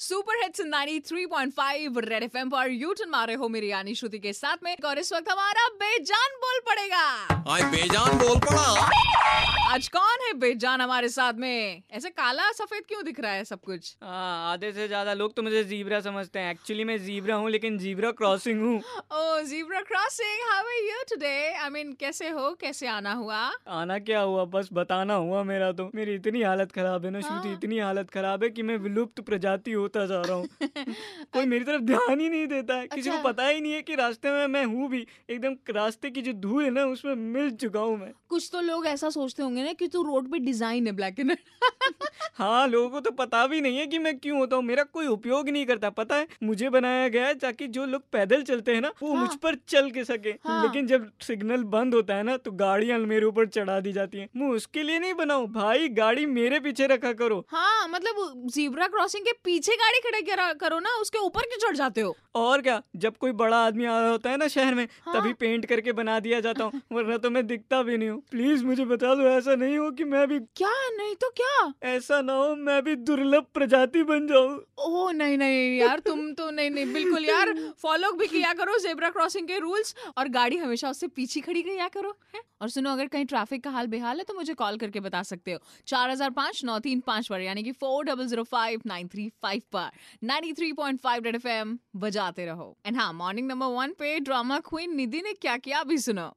Super hits 93.5 red FM पर U turn मारे हो मेरी यानी श्रुति के साथ में। और इस वक्त हमारा बेजान बोल पड़ेगा। आई बेजान बोल पड़ा। आज कौन बेजान हमारे साथ में। ऐसे काला सफ़ेद क्यों दिख रहा है सब कुछ? हाँ आधे से ज़्यादा लोग तो मुझे जीब्रा समझते हैं। एक्चुअली मैं जीब्रा हूँ लेकिन जीब्रा क्रॉसिंग हूँ। ओ zebra crossing how are you today I mean कैसे हो? कैसे आना हुआ? आना क्या हुआ? बस बताना हुआ मेरा तो। मेरी इतनी हालत खराब है ना श्रुति हाँ। इतनी हालत खराब है कि मैं विलुप्त प्रजाति होता जा रहा हूँ। कोई मेरी तरफ़ ध्यान ही नहीं देता है। किसी को अच्छा। पता ही नहीं है कि रास्ते में मैं हूँ भी। एकदम रास्ते की जो धूल है ना उसमें मिल चुका हूँ मैं। कुछ तो लोग ऐसा सोचते होंगे ना कि तू रोड पे डिज़ाइन है ब्लैक एंड हाँ लोगों को तो पता भी नहीं है कि मैं क्यों होता हूँ। मेरा कोई उपयोग नहीं करता। पता है मुझे बनाया गया है ताकि जो लोग पैदल चलते हैं ना वो हाँ। मुझ पर चल के सके। हाँ। लेकिन जब सिग्नल बंद होता है ना तो गाड़ियाँ मेरे ऊपर चढ़ा दी जाती है। मैं उसके लिए नहीं बनाऊ। भाई गाड़ी मेरे पीछे रखा करो। हाँ मतलब जीब्रा क्रॉसिंग के पीछे गाड़ी खड़े करा- करो ना उसके ऊपर क्यों चढ़ जाते हो? और क्या जब कोई बड़ा आदमी आ रहा होता है ना शहर में हाँ। तभी पेंट करके बना दिया जाता हूँ वरना तो मैं दिखता भी नहीं हूँ। प्लीज़ मुझे बता दो ऐसा नहीं हो कि मैं भी क्या? नहीं तो क्या? ऐसा ना हो, मैं भी दुर्लभ प्रजाति बन जाऊँ। नहीं नहीं, यार, तुम तो नहीं नहीं, बिल्कुल, यार, फॉलो भी किया करो जेब्रा क्रॉसिंग के रूल्स और गाड़ी हमेशा उससे पीछे खड़ी किया करो, है? और सुनो, अगर कहीं ट्रैफ़िक का हाल बेहाल है तो मुझे कॉल करके बता सकते हो। चार हज़ार पाँच, नौ तीन, पाँच पर यानी कि four double zero five, nine three five पर। Ninety three point five red F M, बजाते रहो। एंड हाँ मॉर्निंग नंबर वन पे ड्रामा क्वीन निधि ने क्या किया, अभी सुनो।